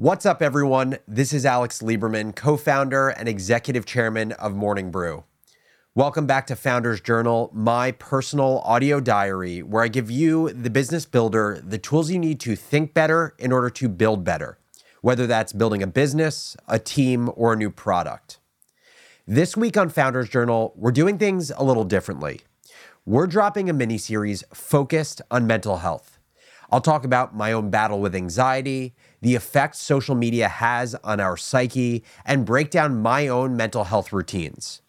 What's up, everyone? This is Alex Lieberman, co founder and executive chairman of Morning Brew. Welcome back to Founders Journal, my personal audio diary, where I give you, the business builder, the tools you need to think better in order to build better, whether that's building a business, a team, or a new product. This week on Founders Journal, we're doing things a little differently. We're dropping a mini series focused on mental health. I'll talk about my own battle with anxiety, the effects social media has on our psyche, and break down my own mental health routines.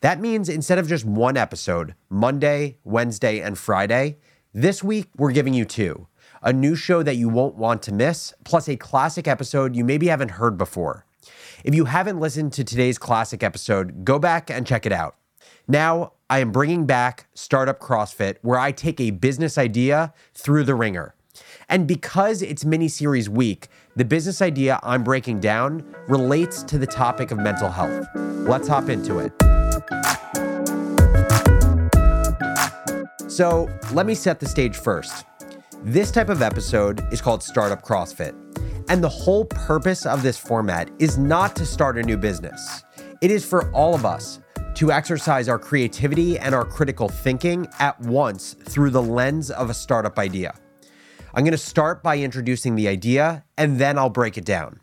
That means instead of just one episode, Monday, Wednesday, and Friday, this week we're giving you two a new show that you won't want to miss, plus a classic episode you maybe haven't heard before. If you haven't listened to today's classic episode, go back and check it out. Now, I am bringing back Startup CrossFit, where I take a business idea through the wringer. And because it's mini series week, the business idea I'm breaking down relates to the topic of mental health. Let's hop into it. So, let me set the stage first. This type of episode is called Startup CrossFit. And the whole purpose of this format is not to start a new business. It is for all of us to exercise our creativity and our critical thinking at once through the lens of a startup idea. I'm going to start by introducing the idea and then I'll break it down.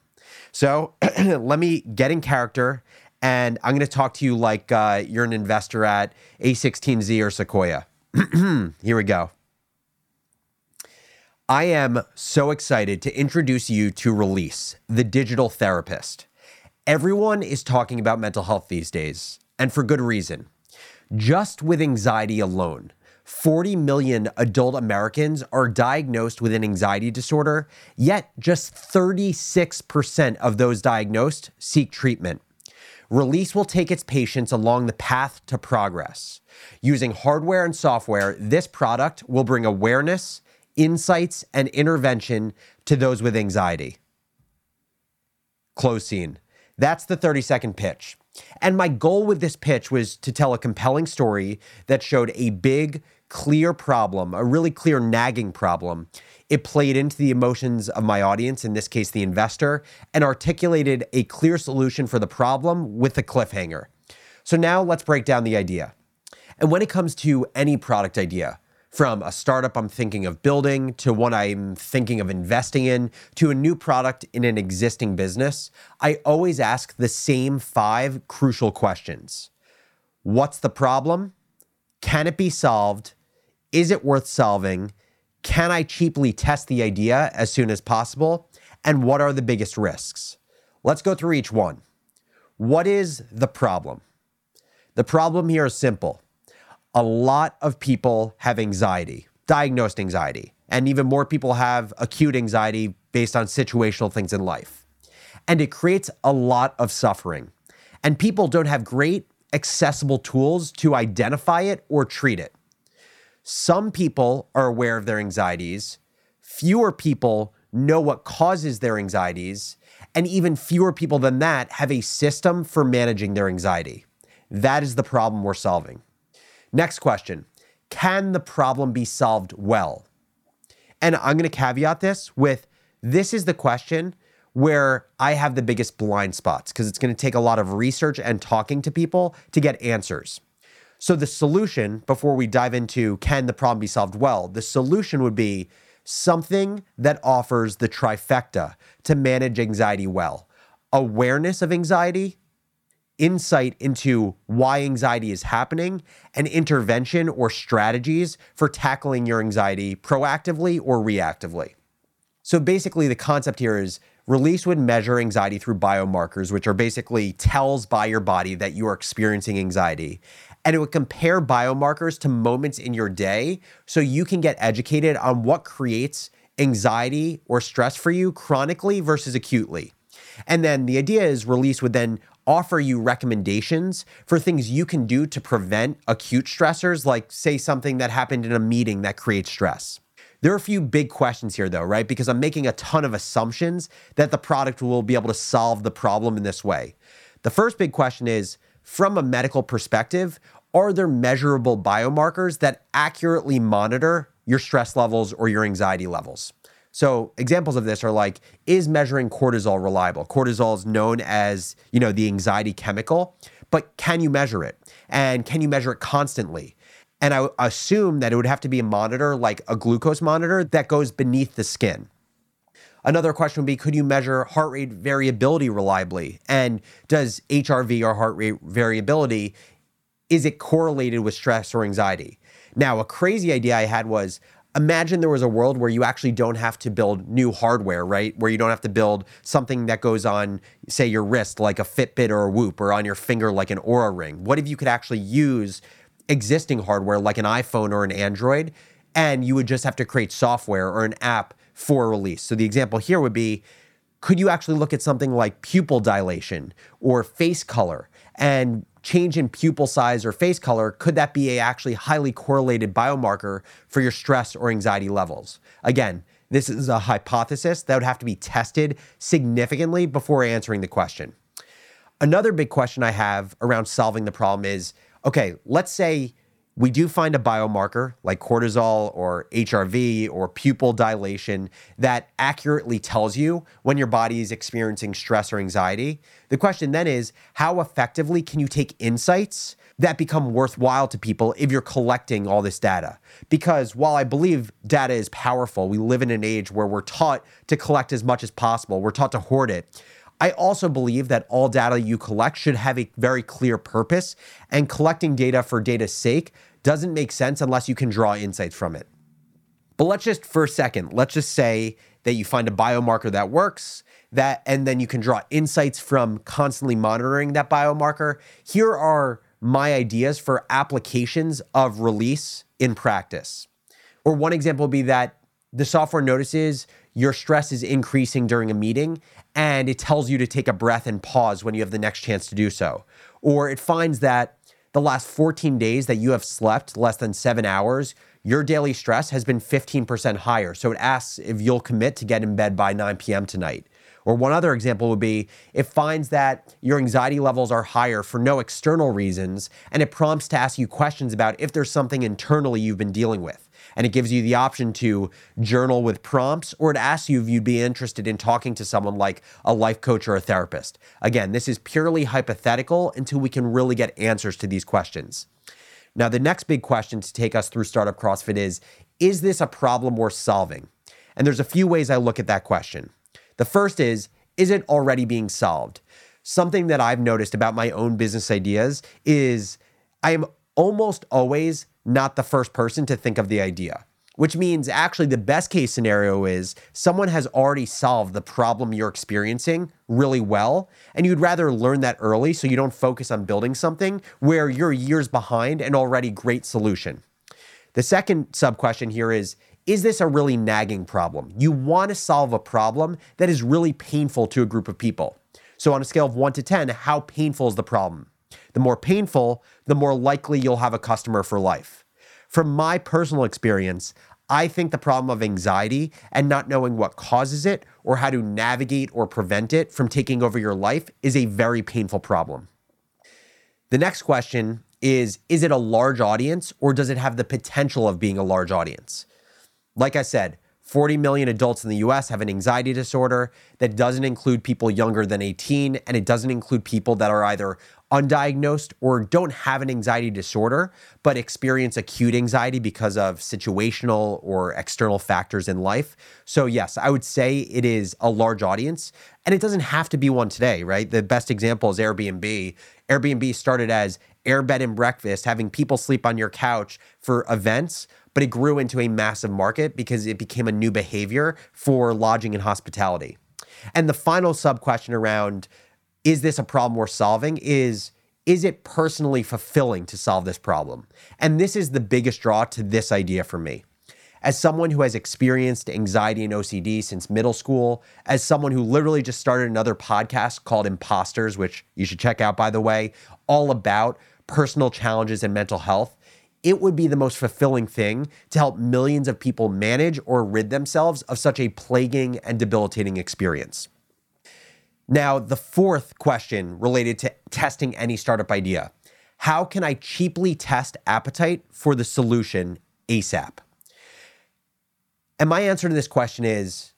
So let me get in character and I'm going to talk to you like uh, you're an investor at A16Z or Sequoia. Here we go. I am so excited to introduce you to Release, the digital therapist. Everyone is talking about mental health these days, and for good reason. Just with anxiety alone, 40 million adult Americans are diagnosed with an anxiety disorder, yet just 36% of those diagnosed seek treatment. Release will take its patients along the path to progress. Using hardware and software, this product will bring awareness, insights, and intervention to those with anxiety. Close scene. That's the 30 second pitch. And my goal with this pitch was to tell a compelling story that showed a big, clear problem, a really clear nagging problem. It played into the emotions of my audience, in this case, the investor, and articulated a clear solution for the problem with a cliffhanger. So now let's break down the idea. And when it comes to any product idea, from a startup I'm thinking of building to one I'm thinking of investing in to a new product in an existing business, I always ask the same five crucial questions What's the problem? Can it be solved? Is it worth solving? Can I cheaply test the idea as soon as possible? And what are the biggest risks? Let's go through each one. What is the problem? The problem here is simple a lot of people have anxiety, diagnosed anxiety, and even more people have acute anxiety based on situational things in life. And it creates a lot of suffering. And people don't have great, accessible tools to identify it or treat it. Some people are aware of their anxieties, fewer people know what causes their anxieties, and even fewer people than that have a system for managing their anxiety. That is the problem we're solving. Next question Can the problem be solved well? And I'm going to caveat this with this is the question where I have the biggest blind spots because it's going to take a lot of research and talking to people to get answers. So, the solution, before we dive into can the problem be solved well, the solution would be something that offers the trifecta to manage anxiety well awareness of anxiety, insight into why anxiety is happening and intervention or strategies for tackling your anxiety proactively or reactively. So basically, the concept here is release would measure anxiety through biomarkers, which are basically tells by your body that you are experiencing anxiety. And it would compare biomarkers to moments in your day so you can get educated on what creates anxiety or stress for you chronically versus acutely. And then the idea is release would then offer you recommendations for things you can do to prevent acute stressors, like, say, something that happened in a meeting that creates stress. There are a few big questions here, though, right? Because I'm making a ton of assumptions that the product will be able to solve the problem in this way. The first big question is from a medical perspective, are there measurable biomarkers that accurately monitor your stress levels or your anxiety levels? So examples of this are like, is measuring cortisol reliable? Cortisol is known as, you know, the anxiety chemical, but can you measure it? And can you measure it constantly? And I assume that it would have to be a monitor like a glucose monitor that goes beneath the skin. Another question would be Could you measure heart rate variability reliably? And does HRV or heart rate variability, is it correlated with stress or anxiety? Now, a crazy idea I had was imagine there was a world where you actually don't have to build new hardware, right? Where you don't have to build something that goes on, say, your wrist, like a Fitbit or a Whoop, or on your finger, like an Oura ring. What if you could actually use existing hardware, like an iPhone or an Android, and you would just have to create software or an app for release? So the example here would be could you actually look at something like pupil dilation or face color and change in pupil size or face color, could that be a actually highly correlated biomarker for your stress or anxiety levels? Again, this is a hypothesis that would have to be tested significantly before answering the question. Another big question I have around solving the problem is okay, let's say we do find a biomarker like cortisol or HRV or pupil dilation that accurately tells you when your body is experiencing stress or anxiety. The question then is how effectively can you take insights that become worthwhile to people if you're collecting all this data? Because while I believe data is powerful, we live in an age where we're taught to collect as much as possible, we're taught to hoard it. I also believe that all data you collect should have a very clear purpose, and collecting data for data's sake doesn't make sense unless you can draw insights from it. But let's just for a second, let's just say that you find a biomarker that works, that and then you can draw insights from constantly monitoring that biomarker. Here are my ideas for applications of release in practice. Or one example would be that the software notices your stress is increasing during a meeting and it tells you to take a breath and pause when you have the next chance to do so. Or it finds that the last 14 days that you have slept less than seven hours, your daily stress has been 15% higher. So it asks if you'll commit to get in bed by 9 p.m. tonight. Or one other example would be it finds that your anxiety levels are higher for no external reasons, and it prompts to ask you questions about if there's something internally you've been dealing with and it gives you the option to journal with prompts or it asks you if you'd be interested in talking to someone like a life coach or a therapist. Again, this is purely hypothetical until we can really get answers to these questions. Now, the next big question to take us through Startup CrossFit is Is this a problem worth solving? And there's a few ways I look at that question. The first is Is it already being solved? Something that I've noticed about my own business ideas is I am almost always not the first person to think of the idea. Which means actually the best case scenario is someone has already solved the problem you're experiencing really well, and you'd rather learn that early so you don't focus on building something where you're years behind an already great solution. The second sub question here is Is this a really nagging problem? You want to solve a problem that is really painful to a group of people. So, on a scale of one to 10, how painful is the problem? The more painful, the more likely you'll have a customer for life. From my personal experience, I think the problem of anxiety and not knowing what causes it or how to navigate or prevent it from taking over your life is a very painful problem. The next question is Is it a large audience or does it have the potential of being a large audience? Like I said, 40 million adults in the US have an anxiety disorder that doesn't include people younger than 18, and it doesn't include people that are either undiagnosed or don't have an anxiety disorder, but experience acute anxiety because of situational or external factors in life. So, yes, I would say it is a large audience, and it doesn't have to be one today, right? The best example is Airbnb. Airbnb started as air bed and breakfast, having people sleep on your couch for events, but it grew into a massive market because it became a new behavior for lodging and hospitality. And the final sub question around is this a problem worth solving is is it personally fulfilling to solve this problem? And this is the biggest draw to this idea for me. As someone who has experienced anxiety and OCD since middle school, as someone who literally just started another podcast called Imposters, which you should check out, by the way, all about personal challenges and mental health, it would be the most fulfilling thing to help millions of people manage or rid themselves of such a plaguing and debilitating experience. Now, the fourth question related to testing any startup idea How can I cheaply test appetite for the solution ASAP? And my answer to this question is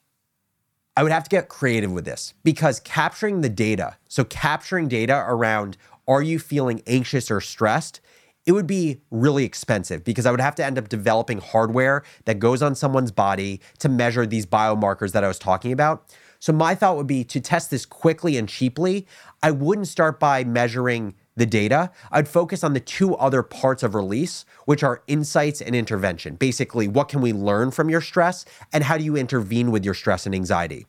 I would have to get creative with this because capturing the data, so capturing data around are you feeling anxious or stressed, it would be really expensive because I would have to end up developing hardware that goes on someone's body to measure these biomarkers that I was talking about. So, my thought would be to test this quickly and cheaply. I wouldn't start by measuring the data. I'd focus on the two other parts of release, which are insights and intervention. Basically, what can we learn from your stress and how do you intervene with your stress and anxiety?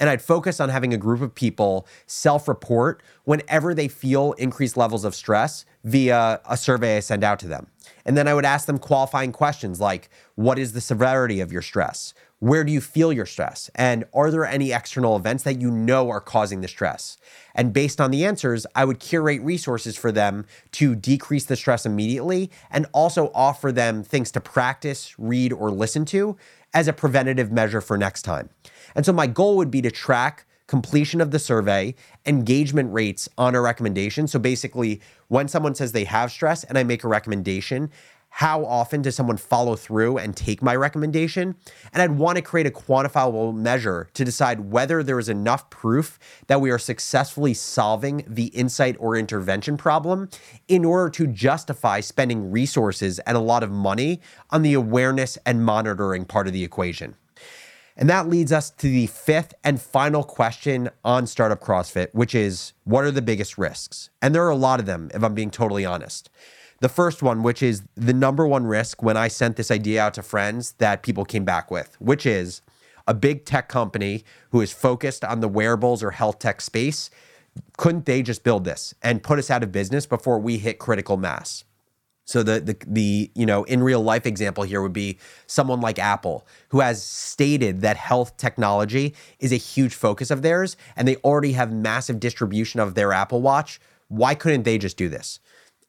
And I'd focus on having a group of people self report whenever they feel increased levels of stress via a survey I send out to them. And then I would ask them qualifying questions like What is the severity of your stress? Where do you feel your stress? And are there any external events that you know are causing the stress? And based on the answers, I would curate resources for them to decrease the stress immediately and also offer them things to practice, read, or listen to as a preventative measure for next time. And so my goal would be to track completion of the survey, engagement rates on a recommendation. So basically, when someone says they have stress and I make a recommendation, how often does someone follow through and take my recommendation? And I'd want to create a quantifiable measure to decide whether there is enough proof that we are successfully solving the insight or intervention problem in order to justify spending resources and a lot of money on the awareness and monitoring part of the equation. And that leads us to the fifth and final question on Startup CrossFit, which is what are the biggest risks? And there are a lot of them, if I'm being totally honest. The first one, which is the number one risk when I sent this idea out to friends that people came back with, which is a big tech company who is focused on the wearables or health tech space. Couldn't they just build this and put us out of business before we hit critical mass? So the the the you know in real life example here would be someone like Apple who has stated that health technology is a huge focus of theirs and they already have massive distribution of their Apple Watch. Why couldn't they just do this?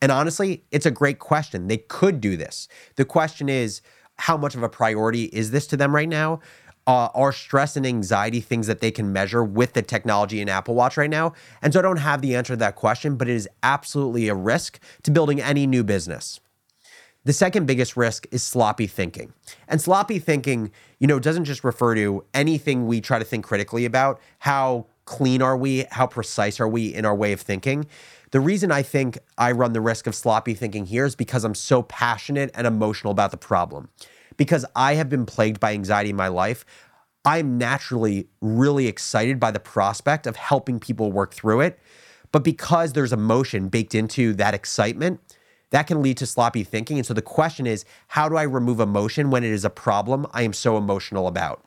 And honestly, it's a great question. They could do this. The question is, how much of a priority is this to them right now? Uh, are stress and anxiety things that they can measure with the technology in Apple Watch right now? And so I don't have the answer to that question, but it is absolutely a risk to building any new business. The second biggest risk is sloppy thinking. And sloppy thinking, you know, doesn't just refer to anything we try to think critically about. How clean are we? How precise are we in our way of thinking? The reason I think I run the risk of sloppy thinking here is because I'm so passionate and emotional about the problem. Because I have been plagued by anxiety in my life, I'm naturally really excited by the prospect of helping people work through it. But because there's emotion baked into that excitement, that can lead to sloppy thinking. And so the question is how do I remove emotion when it is a problem I am so emotional about?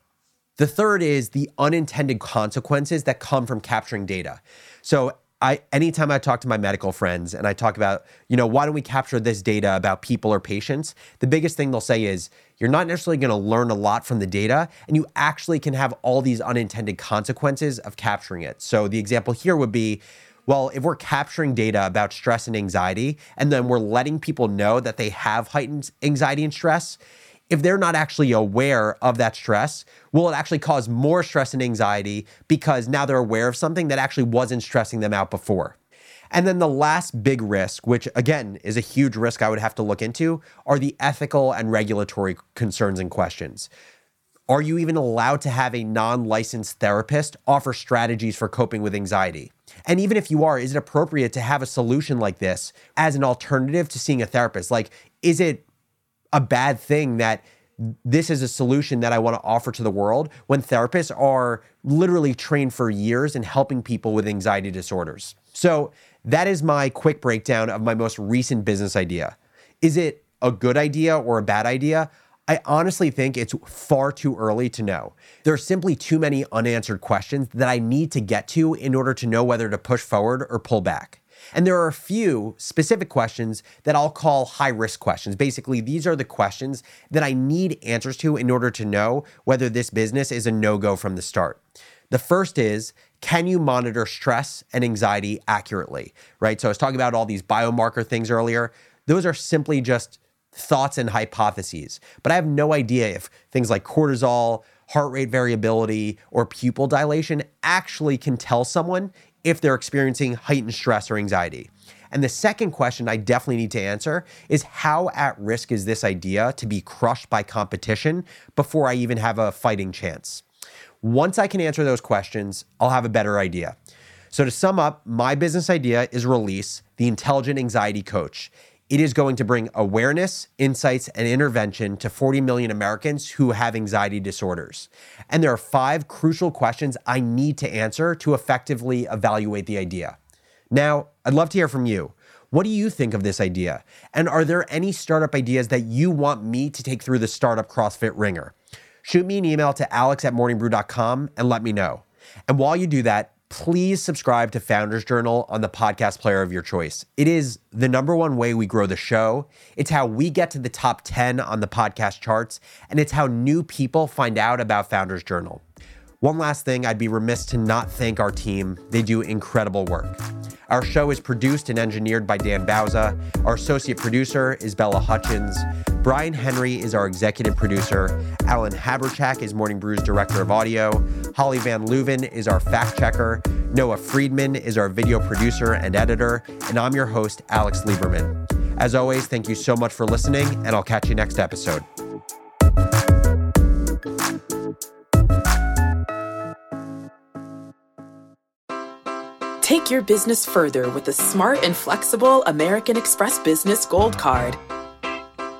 The third is the unintended consequences that come from capturing data. So I anytime I talk to my medical friends and I talk about, you know, why don't we capture this data about people or patients? The biggest thing they'll say is you're not necessarily going to learn a lot from the data and you actually can have all these unintended consequences of capturing it. So the example here would be well, if we're capturing data about stress and anxiety and then we're letting people know that they have heightened anxiety and stress, if they're not actually aware of that stress, will it actually cause more stress and anxiety because now they're aware of something that actually wasn't stressing them out before? And then the last big risk, which again is a huge risk I would have to look into, are the ethical and regulatory concerns and questions. Are you even allowed to have a non licensed therapist offer strategies for coping with anxiety? And even if you are, is it appropriate to have a solution like this as an alternative to seeing a therapist? Like, is it a bad thing that this is a solution that I want to offer to the world when therapists are literally trained for years in helping people with anxiety disorders. So, that is my quick breakdown of my most recent business idea. Is it a good idea or a bad idea? I honestly think it's far too early to know. There are simply too many unanswered questions that I need to get to in order to know whether to push forward or pull back. And there are a few specific questions that I'll call high risk questions. Basically, these are the questions that I need answers to in order to know whether this business is a no go from the start. The first is can you monitor stress and anxiety accurately? Right. So I was talking about all these biomarker things earlier. Those are simply just thoughts and hypotheses. But I have no idea if things like cortisol, heart rate variability, or pupil dilation actually can tell someone if they're experiencing heightened stress or anxiety. And the second question I definitely need to answer is how at risk is this idea to be crushed by competition before I even have a fighting chance? Once I can answer those questions, I'll have a better idea. So, to sum up, my business idea is Release, the intelligent anxiety coach. It is going to bring awareness, insights, and intervention to 40 million Americans who have anxiety disorders. And there are five crucial questions I need to answer to effectively evaluate the idea. Now, I'd love to hear from you. What do you think of this idea? And are there any startup ideas that you want me to take through the Startup CrossFit Wringer? Shoot me an email to alex at morningbrew.com and let me know. And while you do that, please subscribe to Founders Journal on the podcast player of your choice. It is the number one way we grow the show. It's how we get to the top 10 on the podcast charts, and it's how new people find out about Founders Journal. One last thing, I'd be remiss to not thank our team. They do incredible work. Our show is produced and engineered by Dan Bauza. Our associate producer is Bella Hutchins. Brian Henry is our executive producer. Alan Haberchak is Morning Brew's director of audio. Holly Van Leuven is our fact checker. Noah Friedman is our video producer and editor. And I'm your host, Alex Lieberman. As always, thank you so much for listening, and I'll catch you next episode. Take your business further with the smart and flexible American Express Business Gold Card.